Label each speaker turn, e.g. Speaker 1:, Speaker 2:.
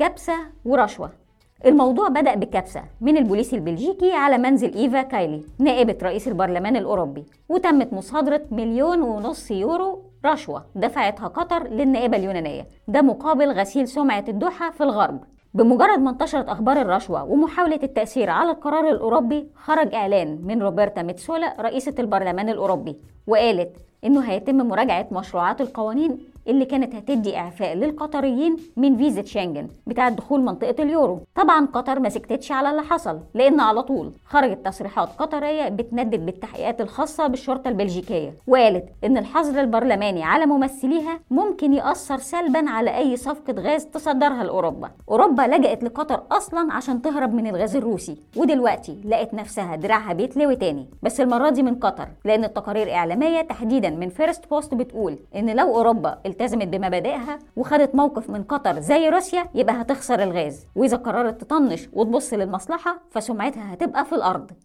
Speaker 1: كبسة ورشوة. الموضوع بدأ بكبسة من البوليس البلجيكي على منزل إيفا كايلي نائبة رئيس البرلمان الأوروبي وتمت مصادرة مليون ونص يورو رشوة دفعتها قطر للنائبة اليونانية. ده مقابل غسيل سمعة الدوحة في الغرب. بمجرد ما انتشرت أخبار الرشوة ومحاولة التأثير على القرار الأوروبي خرج إعلان من روبرتا ميتسولا رئيسة البرلمان الأوروبي وقالت إنه هيتم مراجعة مشروعات القوانين اللي كانت هتدي إعفاء للقطريين من فيزا شنجن بتاعه دخول منطقة اليورو. طبعا قطر ما سكتتش على اللي حصل لأن على طول خرجت تصريحات قطرية بتندد بالتحقيقات الخاصة بالشرطة البلجيكية. وقالت إن الحظر البرلماني على ممثليها ممكن يأثر سلبا على أي صفقة غاز تصدرها لأوروبا. أوروبا لجأت لقطر أصلا عشان تهرب من الغاز الروسي ودلوقتي لقت نفسها دراعها بيتلوي تاني. بس المرة دي من قطر لأن التقارير إعلامية تحديدا من Firstpost بتقول إن لو أوروبا التزمت بمبادئها وخدت موقف من قطر زي روسيا يبقى هتخسر الغاز. وإذا قررت تطنش وتبص للمصلحة فسمعتها هتبقى في الأرض.